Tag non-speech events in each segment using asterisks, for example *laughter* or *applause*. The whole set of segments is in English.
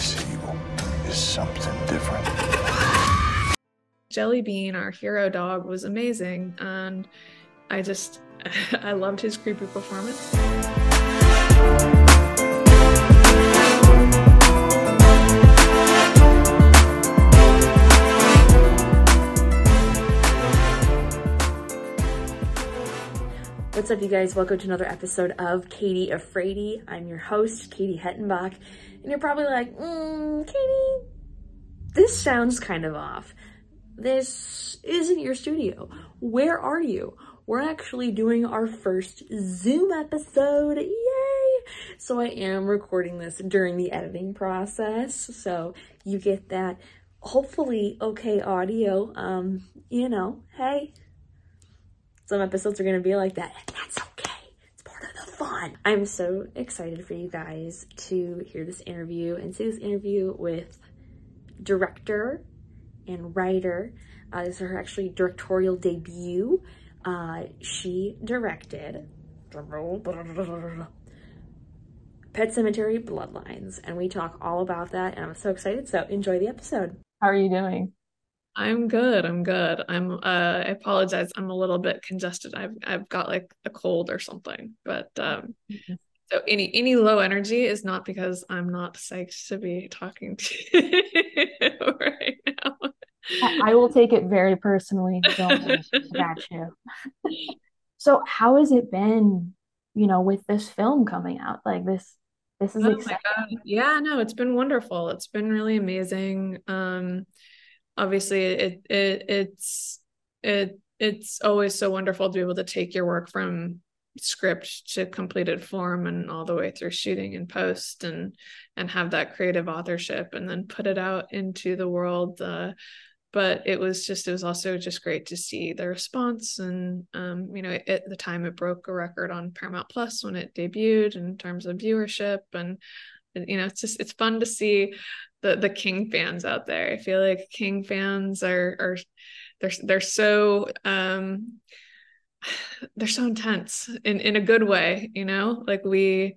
This evil is something different. Jelly Bean, our hero dog, was amazing, and I just *laughs* I loved his creepy performance. What's up, you guys? Welcome to another episode of Katie Afraidy. I'm your host, Katie Hettenbach, and you're probably like, mm, Katie, this sounds kind of off. This isn't your studio. Where are you? We're actually doing our first Zoom episode. Yay! So I am recording this during the editing process, so you get that hopefully okay audio. Um, you know, hey, some episodes are going to be like that. And that's okay. It's part of the fun. I'm so excited for you guys to hear this interview and see this interview with director and writer. Uh, this is her actually directorial debut. Uh, she directed Pet Sematary Bloodlines, and we talk all about that. And I'm so excited. So enjoy the episode. How are you doing? I'm good. I'm good. I'm uh I apologize. I'm a little bit congested. I've I've got like a cold or something. But um so any any low energy is not because I'm not psyched to be talking to *laughs* you right now. I will take it very personally. Don't *laughs* you. so how has it been, you know, with this film coming out? Like this this is Oh exciting. Yeah, no, it's been wonderful. It's been really amazing. Um obviously it it it's it it's always so wonderful to be able to take your work from script to completed form and all the way through shooting and post and and have that creative authorship and then put it out into the world uh, but it was just it was also just great to see the response and um, you know at the time it broke a record on paramount plus when it debuted in terms of viewership and you know it's just it's fun to see the the king fans out there. I feel like king fans are are they're they're so um *sighs* they're so intense in in a good way you know? Like we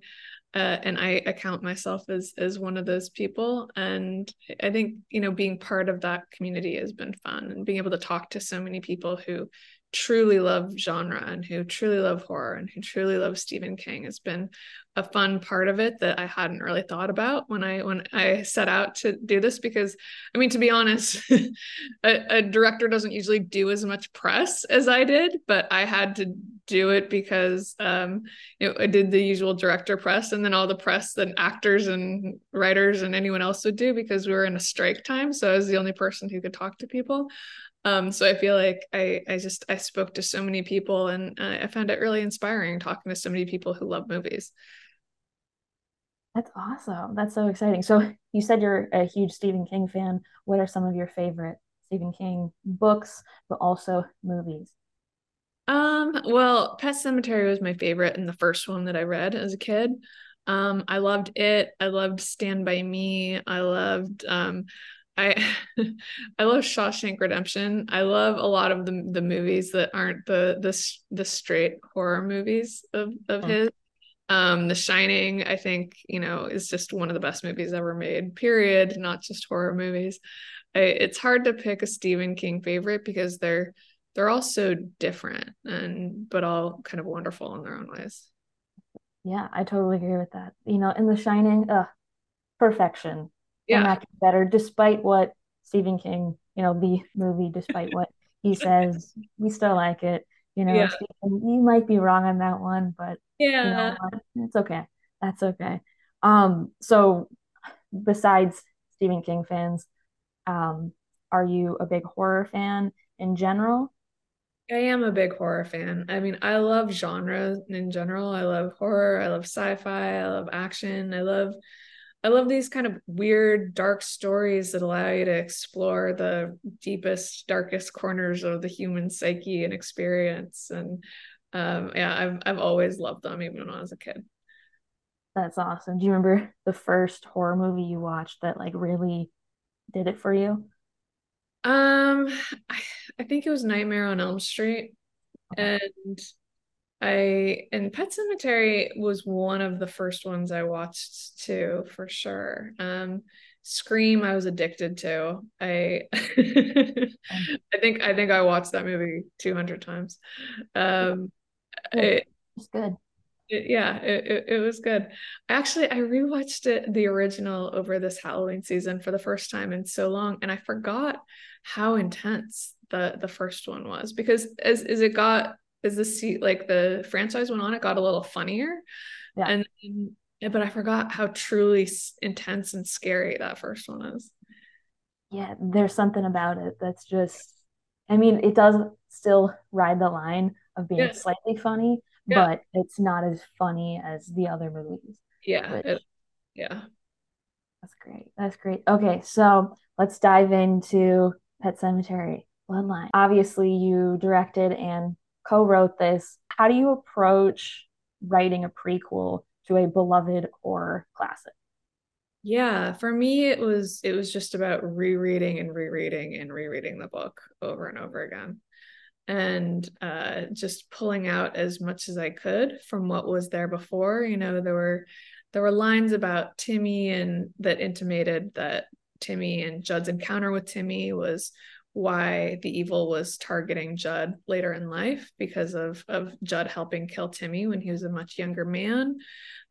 uh, and I, I count myself as as one of those people. And i think you know being part of that community has been fun and being able to talk to so many people who truly love genre and who truly love horror and who truly love Stephen King has been a fun part of it that I hadn't really thought about when I when I set out to do this because I mean to be honest *laughs* a, a director doesn't usually do as much press as I did but I had to do it because um you know I did the usual director press and then all the press that actors and writers and anyone else would do because we were in a strike time so I was the only person who could talk to people um, so I feel like I I just I spoke to so many people and uh, I found it really inspiring talking to so many people who love movies. That's awesome. That's so exciting. So you said you're a huge Stephen King fan. What are some of your favorite Stephen King books, but also movies? Um, well, Pet Sematary was my favorite and the first one that I read as a kid. Um, I loved it. I loved Stand by Me. I loved um I *laughs* I love Shawshank Redemption. I love a lot of the the movies that aren't the the the straight horror movies of of Mm. his. Um, The Shining, I think, you know, is just one of the best movies ever made, period, not just horror movies. I, it's hard to pick a Stephen King favorite because they're they're all so different and but all kind of wonderful in their own ways. Yeah, I totally agree with that. You know, in The Shining, uh, perfection. Yeah. And that better, despite what Stephen King, you know, the movie, despite what he *laughs* says, we still like it. You know, Yeah. Stephen, you might be wrong on that one, but you know Yeah. It's okay. That's okay. Um, so besides Stephen King fans, um, are you a big horror fan in general? I am a big horror fan. I mean, I love genre in general. I love horror, I love sci-fi, I love action. I love I love these kind of weird, dark stories that allow you to explore the deepest, darkest corners of the human psyche and experience. And um, yeah, I've I've always loved them, even when I was a kid. That's awesome. Do you remember the first horror movie you watched that like really did it for you? Um, I, I think it was Nightmare on Elm Street, and I and Pet Sematary was one of the first ones I watched too, for sure. Um, Scream, I was addicted to. I *laughs* I think I think I watched that movie 200 times. Um, it, it's good. It, yeah, it, it, it was good. Actually, I rewatched it the original over this Halloween season for the first time in so long, and I forgot how intense the the first one was because as as it got as the seat like the franchise went on, it got a little funnier. Yeah. And but I forgot how truly intense and scary that first one is. Yeah, there's something about it that's just I mean, it does still ride the line of being slightly funny, yeah. but it's not as funny as the other movies. Yeah. Which, it, yeah. That's great. That's great. Okay, so let's dive into Pet Sematary Bloodline. Obviously, you directed and co-wrote this. How do you approach writing a prequel to a beloved horror classic? Yeah, for me it was it was just about rereading and rereading and rereading the book over and over again. And uh, just pulling out as much as I could from what was there before. You know, there were there were lines about Timmy and that intimated that Timmy and Judd's encounter with Timmy was why the evil was targeting Judd later in life because of of Judd helping kill Timmy when he was a much younger man.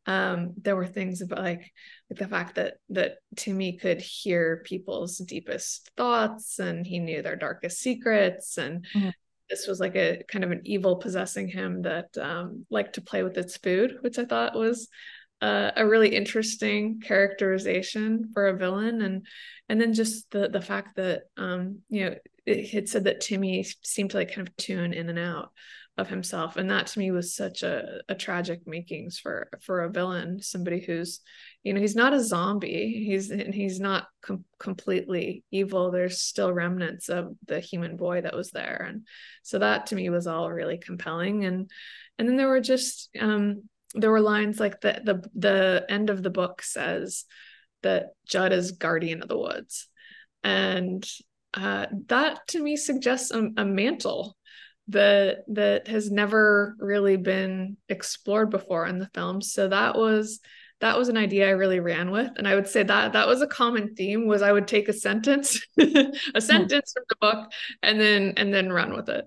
Um, there were things about like, like the fact that that Timmy could hear people's deepest thoughts and he knew their darkest secrets and mm-hmm. this was like a kind of an evil possessing him that um, liked to play with its food, which I thought was a really interesting characterization for a villain. And and then just the the fact that um you know it had said that Timmy seemed to like kind of tune in and out of himself. And that to me was such a, a tragic makings for for a villain somebody who's you know he's not a zombie. He's and he's not com- completely evil. There's still remnants of the human boy that was there. And so that to me was all really compelling. And and then there were just um there were lines like the the the end of the book says that Judd is guardian of the woods, and uh, that to me suggests a, a mantle that that has never really been explored before in the film. So that was that was an idea I really ran with, and I would say that that was a common theme. Was I would take a sentence, *laughs* a hmm. sentence from the book, and then and then run with it.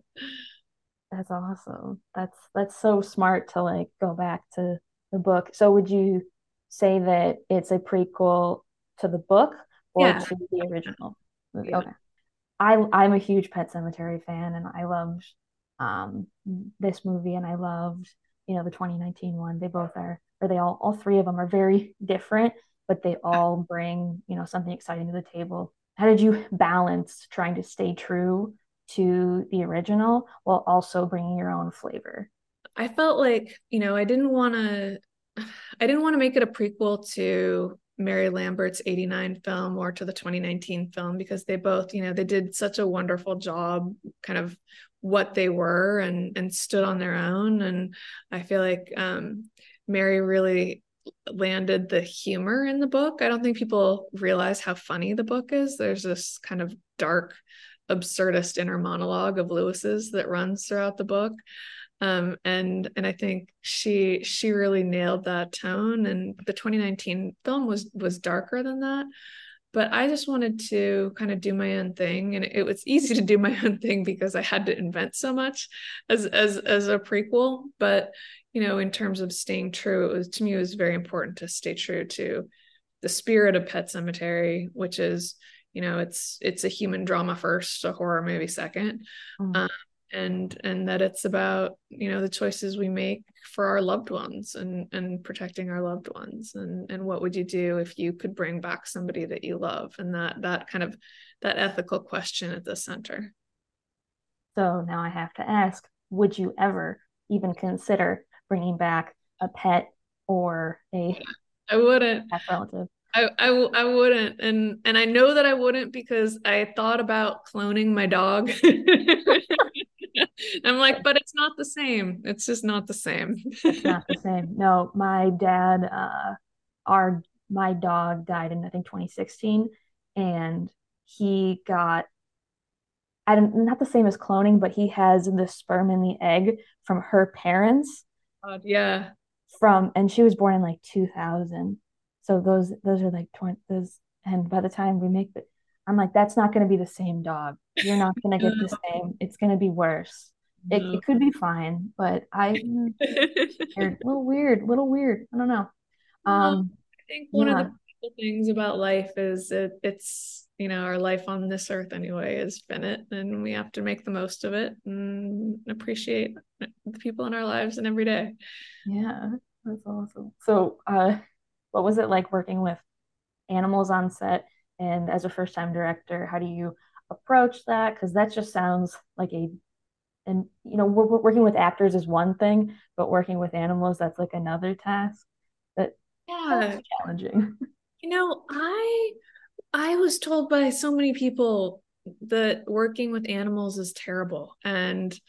That's awesome. That's that's so smart to like go back to the book. So would you say that it's a prequel to the book or yeah. to the original movie? Yeah. Okay. I I'm a huge Pet Sematary fan and I loved um this movie and I loved, you know, the 2019 one. They both are or they all all three of them are very *laughs* different, but they all bring, you know, something exciting to the table. How did you balance trying to stay true to the original while also bringing your own flavor. I felt like, you know, I didn't want to I didn't want to make it a prequel to Mary Lambert's 89 film or to the 2019 film because they both, you know, they did such a wonderful job kind of what they were and and stood on their own and I feel like um Mary really landed the humor in the book. I don't think people realize how funny the book is. There's this kind of dark absurdist inner monologue of Louis's that runs throughout the book. Um, and and I think she she really nailed that tone. And the 2019 film was was darker than that. But I just wanted to kind of do my own thing, and it was easy to do my own thing because I had to invent so much as as as a prequel. But you know, in terms of staying true, it was to me it was very important to stay true to the spirit of Pet Sematary, which is you know it's it's a human drama first a horror movie second. Mm. um, and and that it's about you know the choices we make for our loved ones and and protecting our loved ones. And and what would you do if you could bring back somebody that you love? And that that kind of that ethical question at the center. So now i have to ask would you ever even consider bringing back a pet or a I wouldn't. relative I, I, I wouldn't and and I know that I wouldn't because I thought about cloning my dog. *laughs* I'm like, but it's not the same. It's just not the same. it's not the same. *laughs* No, my dad, uh, our my dog died in I think 2016, and he got I don't, not the same as cloning, but he has the sperm and the egg from her parents. God, yeah. From and she was born in like 2000. So those those are like 20 those and by the time we make the I'm like, that's not going to be the same dog. You're not going to get the *laughs* same. It's going to be worse. It, it could be fine, but I, weird, *laughs* little weird, little weird. I don't know. Um, I think one yeah. of the things about life is it, it's, you know, our life on this earth anyway is finite and we have to make the most of it and appreciate the people in our lives and every day. Yeah, that's awesome. So, uh, what was it like working with animals on set? And as a first time director, how do you approach that? Because that just sounds like a, and you know, we're, we're working with actors is one thing, but working with animals, that's like another task. That yeah, challenging. *laughs* You know, I I was told by so many people that working with animals is terrible and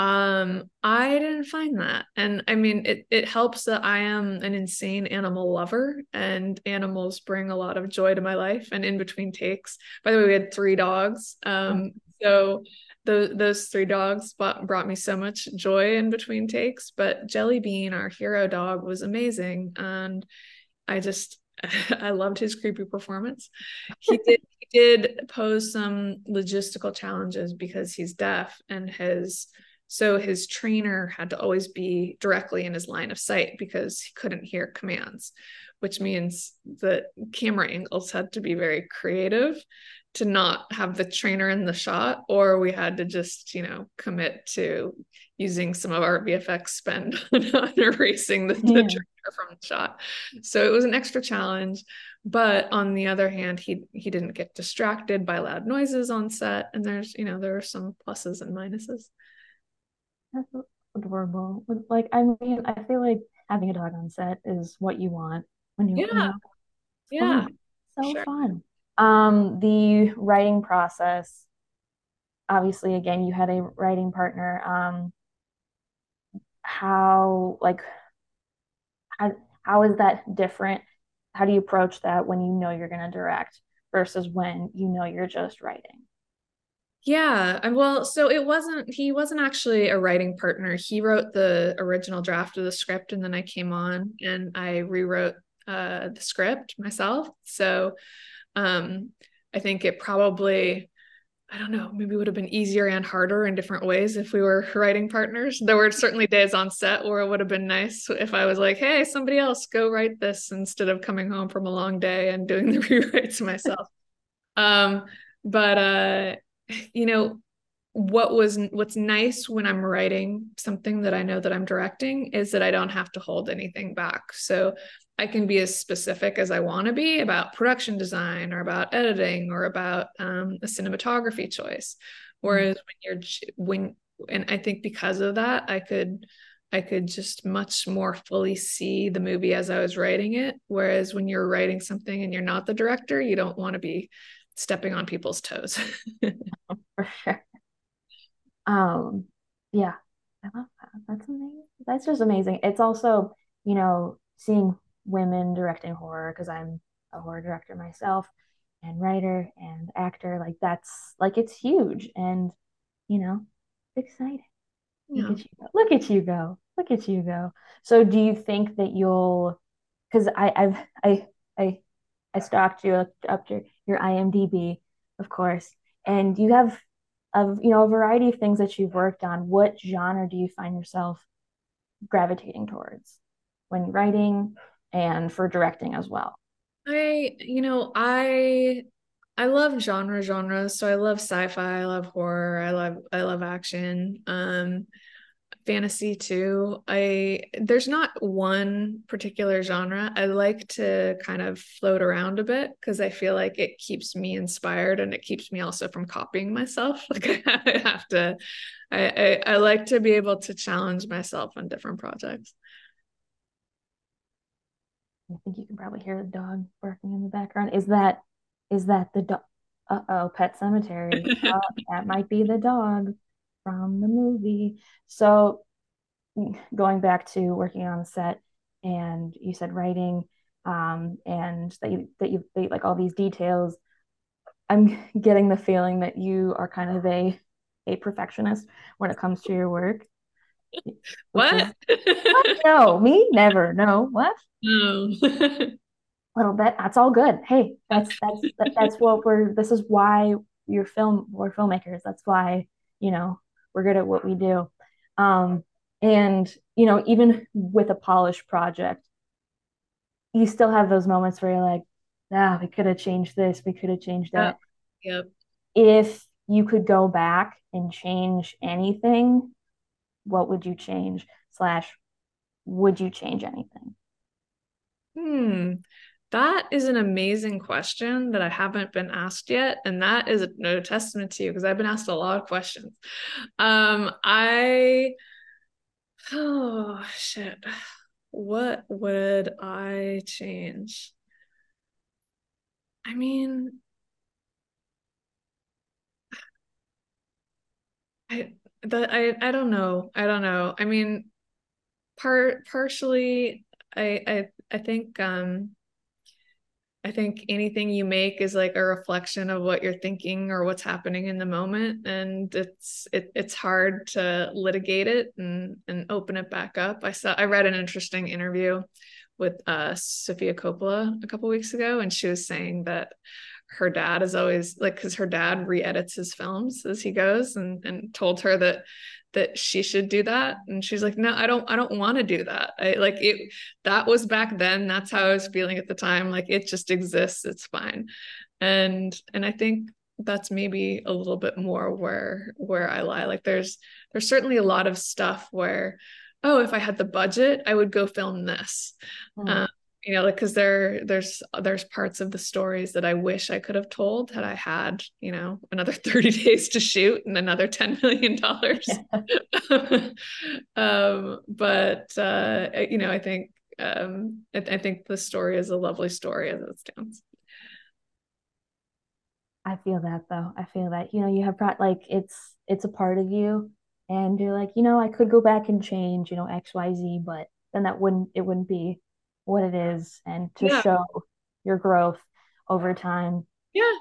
um i didn't find that. And i mean it it helps that i am an insane animal lover and animals bring a lot of joy to my life and in between takes. By the way we had three dogs. Um so the, those three dogs brought, brought me so much joy in between takes but jelly bean our hero dog was amazing. And i just *laughs* I loved his creepy performance. He did *laughs* he did pose some logistical challenges because he's deaf and his so his trainer had to always be directly in his line of sight because he couldn't hear commands, which means that camera angles had to be very creative to not have the trainer in the shot, or we had to just, you know, commit to using some of our VFX spend *laughs* on erasing the, yeah. the trainer from the shot. So it was an extra challenge. But on the other hand, he he didn't get distracted by loud noises on set. And there's, you know, there are some pluses and minuses. That's adorable. Like, I mean, I feel like having a dog on set is what you want when you, yeah, you yeah, so sure. fun. Um, the writing process. Obviously, again, you had a writing partner. Um, how like how how is that different? How do you approach that when you know you're going to direct versus when you know you're just writing? Yeah, well, so it wasn't he wasn't actually a writing partner. He wrote the original draft of the script and then I came on and I rewrote uh the script myself. So um I think it probably I don't know, maybe would have been easier and harder in different ways if we were *laughs* writing partners. There were certainly days on set where it would have been nice if I was like, hey, somebody else go write this instead of coming home from a long day and doing the *laughs* rewrites myself. um, but uh you know what was what's nice when i'm writing something that i know that i'm directing is that i don't have to hold anything back. So i can be as specific as i want to be about production design or about editing or about um, a cinematography choice. Whereas mm-hmm. when you're when and i think because of that i could i could just much more fully see the movie as i was writing it. Whereas when you're writing something and you're not the director you don't want to be stepping on people's toes. *laughs* For sure. Um, yeah, I love that. That's amazing. That's just amazing. It's also, you know, seeing women directing horror because I'm a horror director myself and writer and actor. Like that's like it's huge and you know, exciting. Yeah. Look at you go. Look at you go. Look at you go. So do you think that you'll because I I've I I I stalked you up your your IMDb, of course, and you have of you know a variety of things that you've worked on. What genre do you find yourself gravitating towards when writing and for directing as well? I you know I I love genre genres. So I love sci-fi, I love horror, I love I love action. Um fantasy too. I there's not one particular genre. I like to kind of float around a bit because I feel like it keeps me inspired and it keeps me also from copying myself. *laughs* Like I have to I, I, I like to be able to challenge myself on different projects. I think you can probably hear the dog barking in the background. Is that is that the dog? Uh oh, Pet Sematary. uh, *laughs* that might be the dog from the movie. So going back to working on set and you said writing um, and that you that you that, like all these details I'm *laughs* getting the feeling that you are kind of a a perfectionist when it comes to your work. *laughs* What? what? No, me never. No, what? No. *laughs* little bit. That's all good. Hey, that's that's that's what we're. This is why you're film. We're filmmakers. That's why you know we're good at what we do. Um, and you know, even with a polished project, you still have those moments where you're like, ah, we could have changed this. We could have changed that. Yep. If you could go back and change anything, what would you change? Slash, would you change anything? Hmm. That is an amazing question that I haven't been asked yet. And that is a, testament to you because I've been asked a lot of questions. Um, I, oh, shit. What would I change? I mean, I that I I don't know. I don't know. I mean, part partially I I I think um I think anything you make is like a reflection of what you're thinking or what's happening in the moment and it's it, it's hard to litigate it and and open it back up. I saw I read an interesting interview with uh Sofia Coppola a couple weeks ago and she was saying that her dad is always like because her dad re-edits his films as he goes and and told her that that she should do that? And she's like no i don't i don't want to do that. I like it that was back then that's how i was feeling at the time like it just exists it's fine. And and i think that's maybe a little bit more where where i lie. Like there's there's certainly a lot of stuff where oh if i had the budget i would go film this. Mm. um, you know like because there there's there's parts of the stories that i wish i could have told had i had you know another *laughs* 30 days to shoot and another 10 million dollars. *laughs* Um but uh you know i think um I, I think the story is a lovely story as it stands. I feel that though. I feel that you know you have brought like it's it's a part of you and you're like you know i could go back and change you know xyz but then that wouldn't it wouldn't be what it is and to yeah. show your growth over time. Yeah.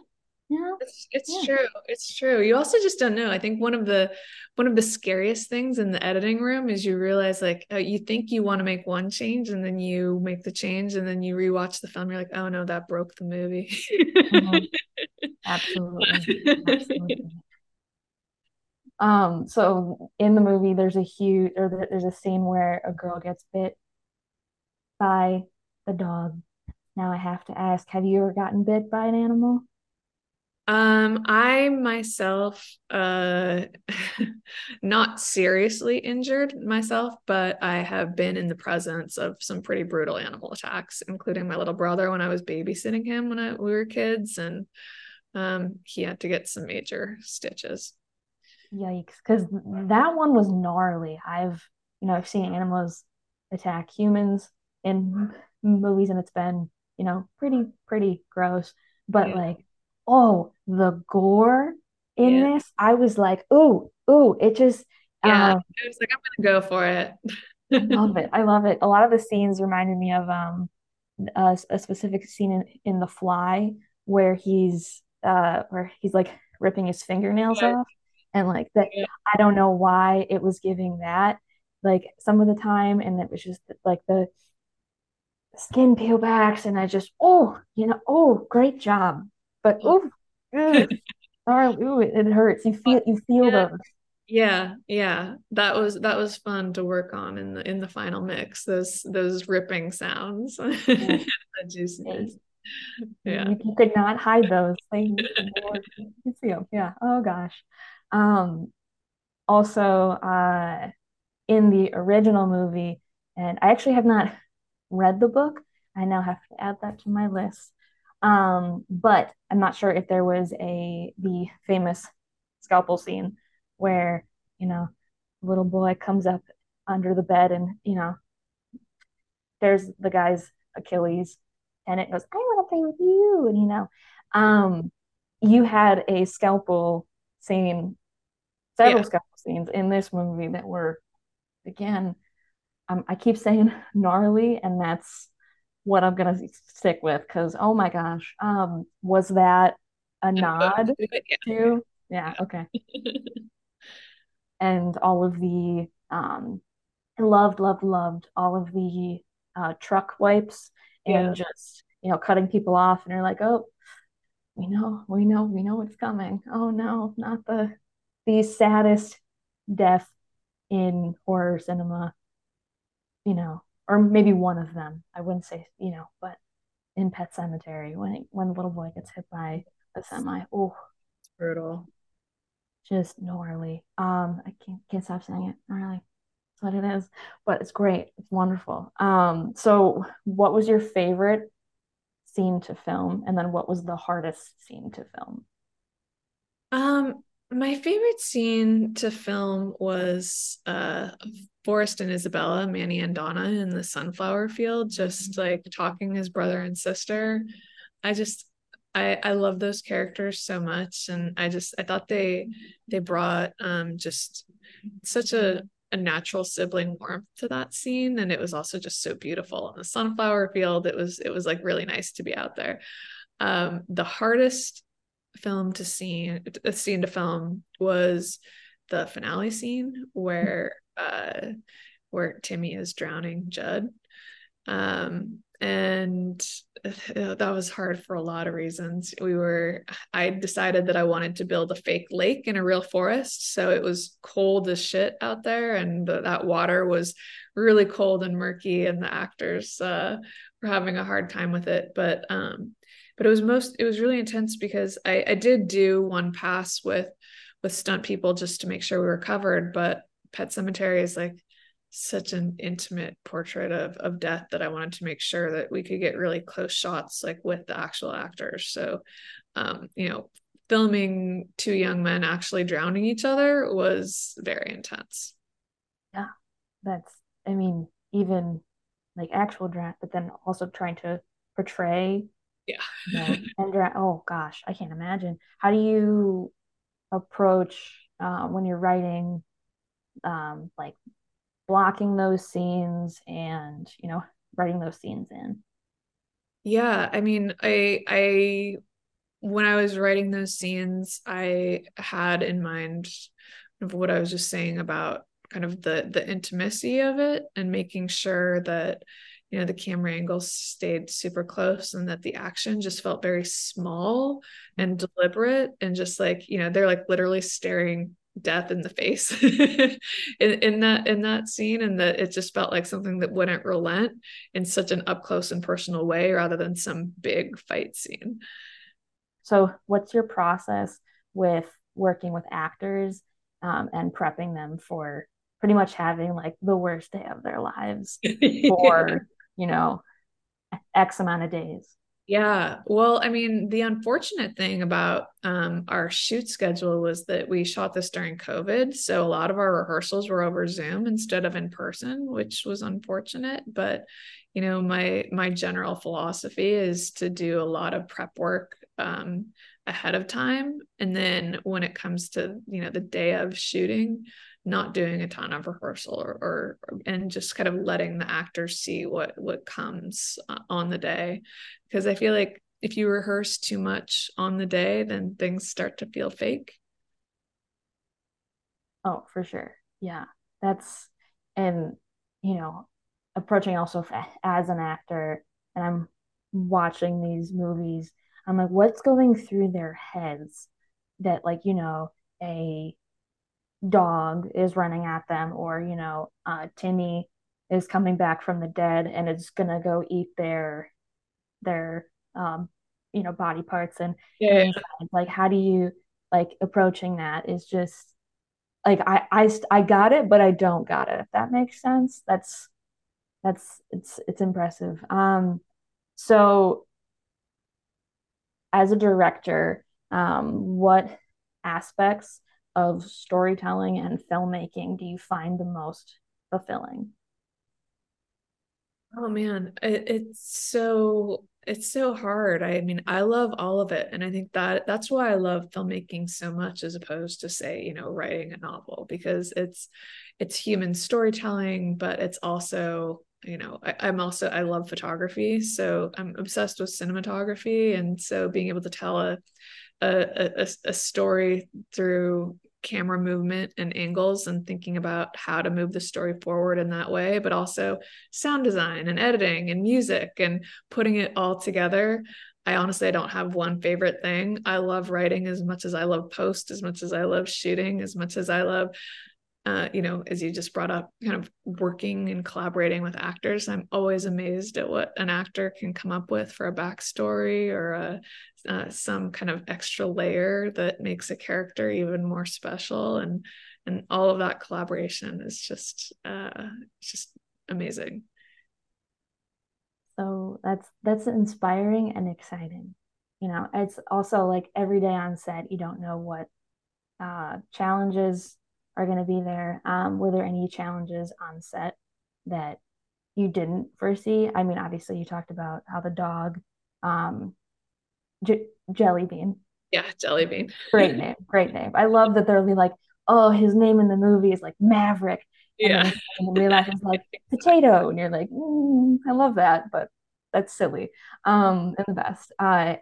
Yeah. It's, it's yeah. true. It's true. You also just don't know. I think one of the one of the scariest things in the editing room is you realize like uh, you think you want to make one change and then you make the change and then you rewatch the film you're like, "Oh no, that broke the movie." mm-hmm. *laughs* Absolutely. Absolutely. *laughs* Um so in the movie there's a huge or there's a scene where a girl gets bit by the dog. Now I have to ask, have you ever gotten bit by an animal? Um, I myself, uh, *laughs* not seriously injured myself, but I have been in the presence of some pretty brutal animal attacks, including my little brother when I was babysitting him when I, we were kids, and um, he had to get some major stitches. Yikes! Because that one was gnarly. I've, you know, I've seen animals attack humans in movies and it's been you know pretty pretty gross. But yeah. like oh the gore in yeah. this i was like ooh ooh it just yeah. um, i was like i'm gonna go for it. I love it. I love it. A lot of the scenes reminded me of um a, a specific scene in, in the fly where he's uh where he's like ripping his fingernails off. And like that i don't know why it was giving that like some of the time. And it was just like the skin peel backs and I just oh you know oh great job. But oh. *laughs* sorry ooh, it, it, hurts. You feel you feel yeah. those. Yeah yeah. That was that was fun to work on in the in the final mix those those ripping sounds. *laughs* Yeah. juiciness. Yeah you, could not hide those things you see them yeah oh gosh. Um also uh in the original movie and I actually have not read the book. I now have to add that to my list. Um, but I'm not sure if there was a the famous scalpel scene where you know little boy comes up under the bed and you know there's the guy's Achilles and it goes I want to play with you and you know um you had a scalpel scene several yeah. scalpel scenes in this movie that were again um, I keep saying *laughs* gnarly, and that's what I'm gonna stick with because oh my gosh, um, was that a nod *laughs* Yeah. to. Yeah, okay. *laughs* and all of the um loved, loved, loved all of the uh truck wipes and Yeah. just, you know, cutting people off and you're like, oh, we know, we know, we know what's coming. Oh no, not the the saddest death in horror cinema, you know, or maybe one of them. I wouldn't say, you know, but in Pet Sematary when when the little boy gets hit by a semi. Oh, It's brutal. just gnarly. Um, I can't can't stop saying it. Gnarly. That's what it is. But it's great. It's wonderful. Um, so what was your favorite scene to film? And then what was the hardest scene to film? Um, my favorite scene to film was uh Forrest and Isabella, Manny and Donna in the sunflower field, just like talking as brother and sister. I just I I love those characters so much and I just I thought they they brought um just such a a natural sibling warmth to that scene and it was also just so beautiful in the sunflower field. It was it was like really nice to be out there. Um the hardest film to scene a scene to film was the finale scene where uh where Timmy is drowning Judd. Um and uh, that was hard for a lot of reasons. We were I decided that I wanted to build a fake lake in a real forest so it was cold as shit out there and th- that water was really cold and murky and the actors uh were having a hard time with it. But um but it was most it was really intense because I, I did do one pass with with stunt people just to make sure we were covered but Pet Sematary is like such an intimate portrait of of death that i wanted to make sure that we could get really close shots like with the actual actors. So um you know filming two young men actually drowning each other was very intense. Yeah, that's, I mean, even like actual draft, but then also trying to portray yeah *laughs* and oh gosh, I can't imagine. How do you approach uh, when you're writing, um, like blocking those scenes and, you know, writing those scenes in? Yeah, I mean, I I when I was writing those scenes, I had in mind of what I was just saying about kind of the the intimacy of it and making sure that you know the camera angles stayed super close and that the action just felt very small and deliberate and just like you know they're like literally staring death in the face *laughs* in, in that in that scene and that it just felt like something that wouldn't relent in such an up close and personal way rather than some big fight scene. So, what's your process with working with actors um, and prepping them for pretty much having like the worst day of their lives *laughs* for, you know, X amount of days? Yeah. Well, I mean, the unfortunate thing about um, our shoot schedule was that we shot this during COVID. So a lot of our rehearsals were over Zoom instead of in person, which was unfortunate. But, you know, my my general philosophy is to do a lot of prep work um, ahead of time. And then when it comes to, you know, the day of shooting, not doing a ton of rehearsal or, or and just kind of letting the actors see what what comes uh, on the day because I feel like if you rehearse too much on the day, then things start to feel fake. Oh, for sure. Yeah. That's, and, you know, approaching also as an actor, and I'm watching these movies, I'm like, what's going through their heads that, like, you know, a dog is running at them, or, you know, uh, Timmy is coming back from the dead and is gonna go eat their, their, um, you know, body parts and, and Yeah. Like, how do you, like, approaching that is just, like I, I I got it, but I don't got it. If that makes sense, that's that's it's it's impressive. Um, so as a director, um, what aspects of storytelling and filmmaking do you find the most fulfilling? Oh man, it, it's so it's so hard. I mean, I love all of it, and I think that that's why I love filmmaking so much, as opposed to say, you know, writing a novel, because it's it's human storytelling, but it's also you know I, am also i love photography so i'm obsessed with cinematography and so being able to tell a a, a, a story through camera movement and angles and thinking about how to move the story forward in that way but also sound design and editing and music and putting it all together I honestly I don't have one favorite thing. I love writing as much as I love post, as much as I love shooting, as much as I love uh, you know, as you just brought up, kind of working and collaborating with actors. I'm always amazed at what an actor can come up with for a backstory or a, uh, some kind of extra layer that makes a character even more special. And and all of that collaboration is just uh, just amazing. So that's that's inspiring and exciting. You know, it's also like every day on set, you don't know what uh, challenges are going to be there. Um, were there any challenges on set that you didn't foresee? I mean, obviously, you talked about how the dog, um, J- Jelly Bean. Yeah, Jelly Bean. great name, great name. I love that they'll be like, oh, his name in the movie is like Maverick. And yeah. And real life, it's like potato, and you're like, mm, I love that, but that's silly. Um, and the best. Uh,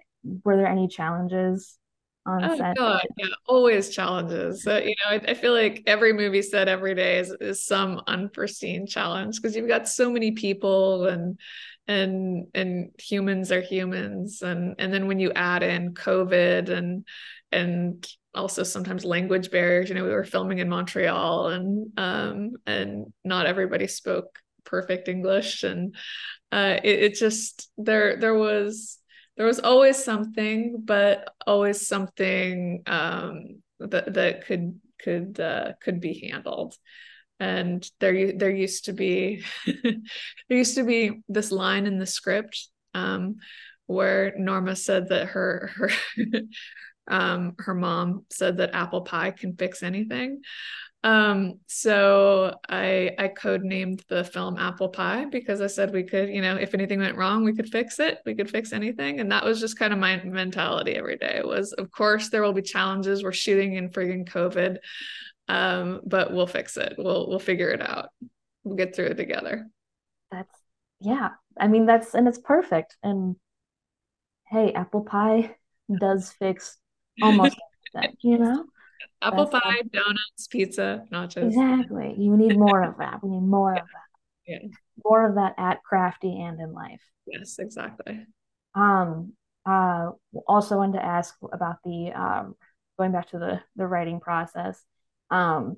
were there any challenges on oh, set. God, yeah, always challenges. So, you know, I, I, feel like every movie set every day is, is some unforeseen challenge because you've got so many people and and and humans are humans and and then when you add in COVID and and also sometimes language barriers. You know, we were filming in Montreal and um and not everybody spoke perfect English and uh it, it just there there was there was always something, but always something um, that that could could uh, could be handled. And there there used to be *laughs* there used to be this line in the script um, where Norma said that her her *laughs* um, her mom said that apple pie can fix anything. Um, so I I code named the film Apple Pie because I said we could, you know, if anything went wrong, we could fix it. We could fix anything. And that was just kind of my mentality every day was of course there will be challenges. We're shooting in friggin' COVID. Um, but we'll fix it. We'll we'll figure it out. We'll get through it together. That's yeah. I mean that's and it's perfect. And hey, apple pie does fix almost *laughs* everything, you know? Apple That's pie, donuts, pizza, nachos. Exactly. You need more of that. We need more yeah. of that. Yeah. More of that at crafty and in life. Yes, exactly. Um uh also wanted to ask about the um going back to the the writing process. Um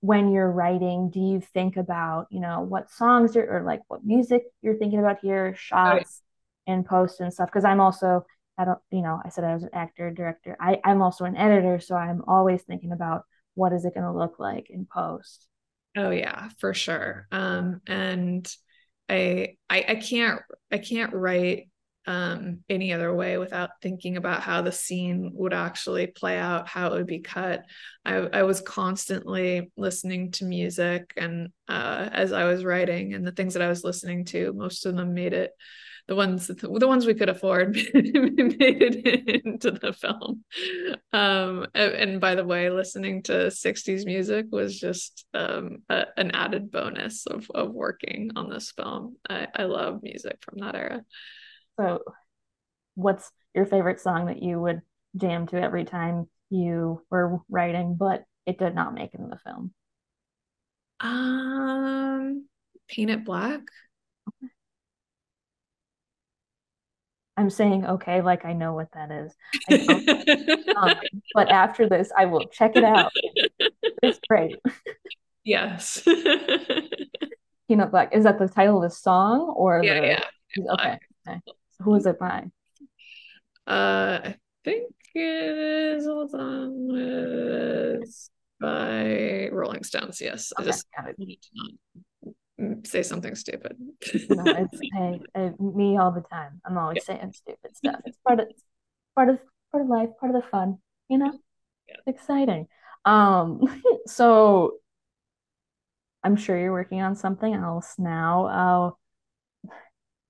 when you're writing, do you think about, you know, what songs or like what music you're thinking about here, shots oh, yeah. and post and stuff? Because I'm also I don't, you know, I said I was an actor, director. I, I'm also an editor, so I'm always thinking about what is it going to look like in post. Oh yeah, for sure. Um, and I, I, I can't, I can't write um any other way without thinking about how the scene would actually play out how it would be cut i i was constantly listening to music and uh as i was writing and the things that i was listening to most of them made it the ones the ones we could afford *laughs* made it into the film. Um, and by the way, listening to 60s music was just um, a, an added bonus of, of working on this film. I, I love music from that era. So, what's your favorite song that you would jam to every time you were writing, but it did not make it in the film? Um, Paint It Black. I'm saying okay, like I know what that is. um, *laughs* but after this, I will check it out. It's great. Yes. *laughs* Peanut Black. Is that the title of the song or yeah, the yeah. okay. okay. Who is it by? Uh I think it is hold on it's by Rolling Stones, yes. Okay, I just say something stupid. no, it's *laughs* hey, hey, me all the time. I'm always yeah. saying stupid stuff. It's part of part of part of life, part of the fun. You know, yeah. it's exciting. Um, *laughs* so I'm sure you're working on something else now. Uh,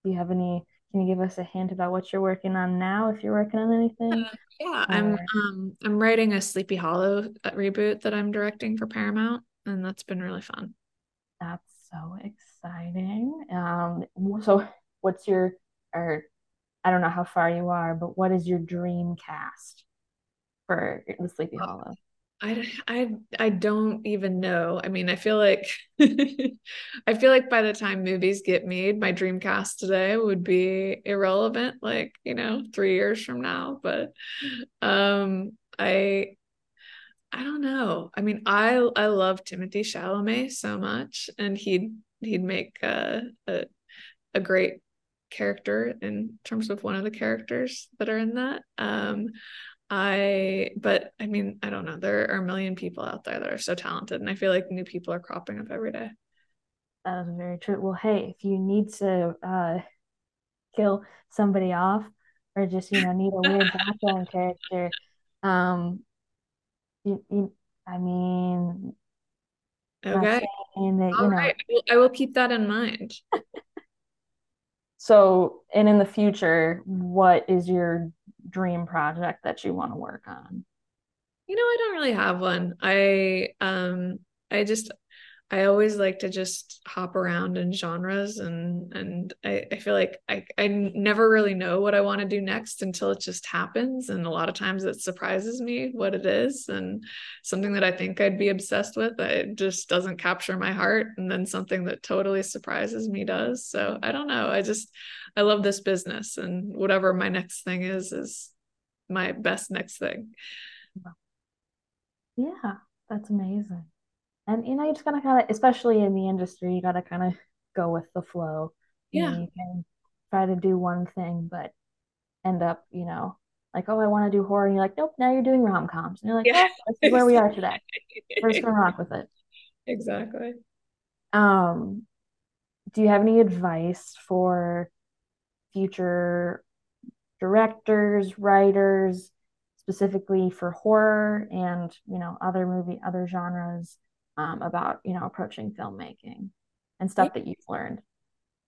do you have any? Can you give us a hint about what you're working on now? If you're working on anything? Uh, yeah, I'm um I'm writing a Sleepy Hollow uh, reboot that I'm directing for Paramount, and that's been really fun. That's so exciting. Um, so what's your or I don't know how far you are, but what is your dream cast for the Sleepy Hollow? I, I I don't even know. I mean, I feel like *laughs* I feel like by the time movies get made, my dream cast today would be irrelevant, like, you know, three years from now. But um I I don't know. I mean, I I love Timothée Chalamet so much, and he'd he'd make a, a a great character in terms of one of the characters that are in that. Um, I, but I mean, I don't know. There are a million people out there that are so talented, and I feel like new people are cropping up every day. That is very true. Well, hey, if you need to uh, kill somebody off, or just you know need a weird background character, um, you, you, I mean, okay, that, you know. Right. I, will, I will keep that in mind. so, and in the future, what is your dream project that you want to work on? You know, I don't really have one. I um I just I always like to just hop around in genres and and I, I feel like I, I never really know what I want to do next until it just happens. And a lot of times it surprises me what it is and something that I think I'd be obsessed with, it just doesn't capture my heart. And then something that totally surprises me does. So I don't know. I just I love this business and whatever my next thing is is my best next thing. Yeah, that's amazing. And you know, you just gotta kind of, especially in the industry, you gotta kind of go with the flow. Yeah. You, know, you can try to do one thing, but end up, you know, like, oh, I want to do horror. And you're like, nope, now you're doing rom coms. And you're like, yeah, oh, this is where we are today. *laughs* We're just gonna rock with it. Exactly. Um, do you have any advice for future directors, writers, specifically for horror and you know other movie, other genres um, about you know approaching filmmaking and stuff yeah. that you've learned?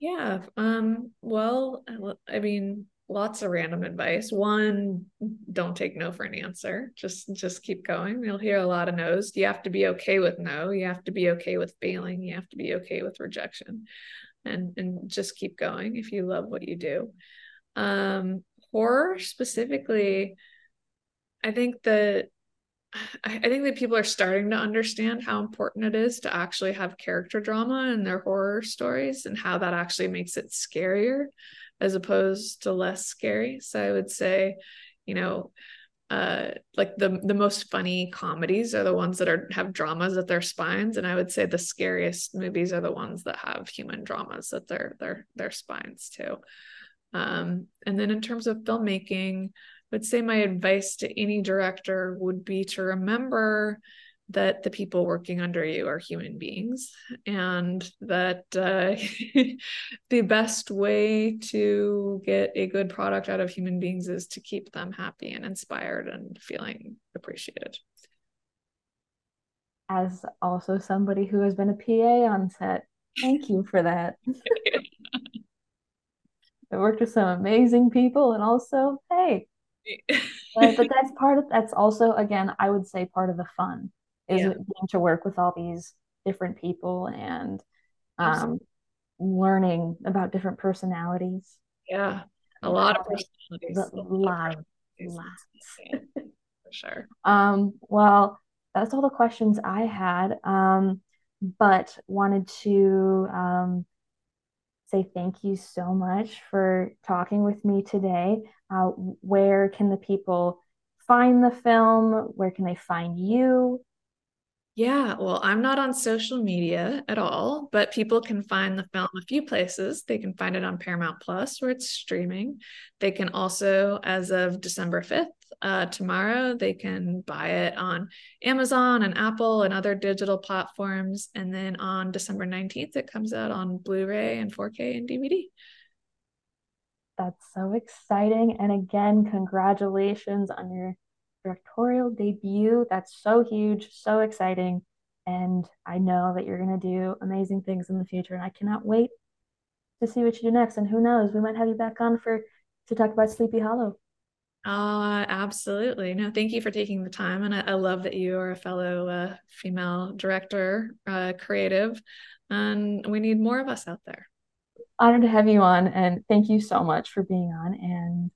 Yeah. Um. Well, I mean, lots of random advice. One, don't take no for an answer. Just just keep going. You'll hear a lot of no's. You have to be okay with no. You have to be okay with failing. You have to be okay with rejection. And and just keep going if you love what you do. Um horror specifically, I think that I think that people are starting to understand how important it is to actually have character drama in their horror stories and how that actually makes it scarier as opposed to less scary. So I would say, you know, uh like the the most funny comedies are the ones that are have dramas at their spines and i would say the scariest movies are the ones that have human dramas at their their their spines too um and then in terms of filmmaking would say my advice to any director would be to remember that the people working under you are human beings and that uh, *laughs* the best way to get a good product out of human beings is to keep them happy and inspired and feeling appreciated. As also somebody who has been a pa on set thank you for that. *laughs* I worked with some amazing people and also hey but, but, *laughs* that's part of that's also again i would say part of the fun is yeah. getting to work with all these different people and um, learning about different personalities. Yeah a lot of personalities. a lot lots *laughs* for sure. Um well that's all the questions i had. Um but wanted to um say thank you so much for talking with me today. Uh, where can the people find the film? Where can they find you? Yeah, well, I'm not on social media at all, but people can find the film a few places. They can find it on Paramount Plus, where it's streaming. They can also, as of December 5th, uh, tomorrow, they can buy it on Amazon and Apple and other digital platforms. And then on December 19th, it comes out on Blu ray and 4K and DVD. That's so exciting. And again, congratulations on your directorial debut. That's so huge, so exciting. And I know that you're going to do amazing things in the future. And I cannot wait to see what you do next. And who knows, we might have you back on for to talk about Sleepy Hollow. Uh, absolutely. No, thank you for taking the time. And I, I love that you are a fellow uh, female director, uh, creative, and we need more of us out there. Honored to have you on, and thank you so much for being on. And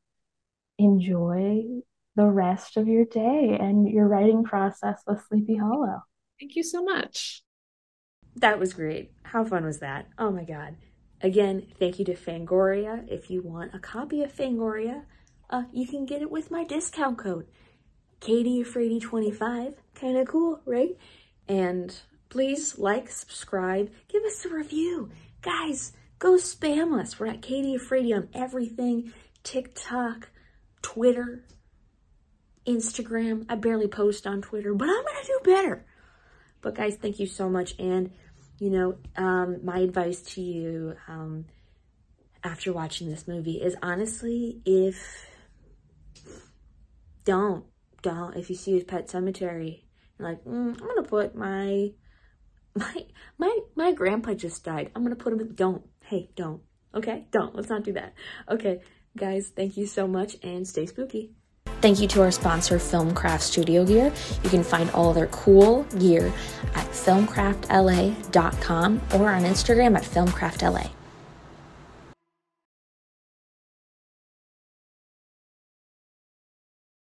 enjoy the rest of your day and your writing process with Sleepy Hollow. Thank you so much. That was great. How fun was that? Oh my God. Again, thank you to Fangoria. If you want a copy of Fangoria, uh, you can get it with my discount code. Katie Afraidy 25 Kind of cool, right? And please like, subscribe, give us a review. Guys, go spam us. We're at Katie Afraidy on everything. TikTok, Twitter, Instagram. I barely post on Twitter, but I'm going to do better. But guys, thank you so much. And, you know, um, my advice to you um, after watching this movie is honestly, if, don't, don't, if you see a Pet Cemetery, like, mm, I'm to put my, *laughs* my, my, my grandpa just died. I'm to put him in, don't, hey, don't. Okay, don't. Let's not do that. Okay, guys, thank you so much and stay spooky. Thank you to our sponsor, Filmcraft Studio Gear. You can find all their cool gear at filmcraftla.com or on Instagram at filmcraftla.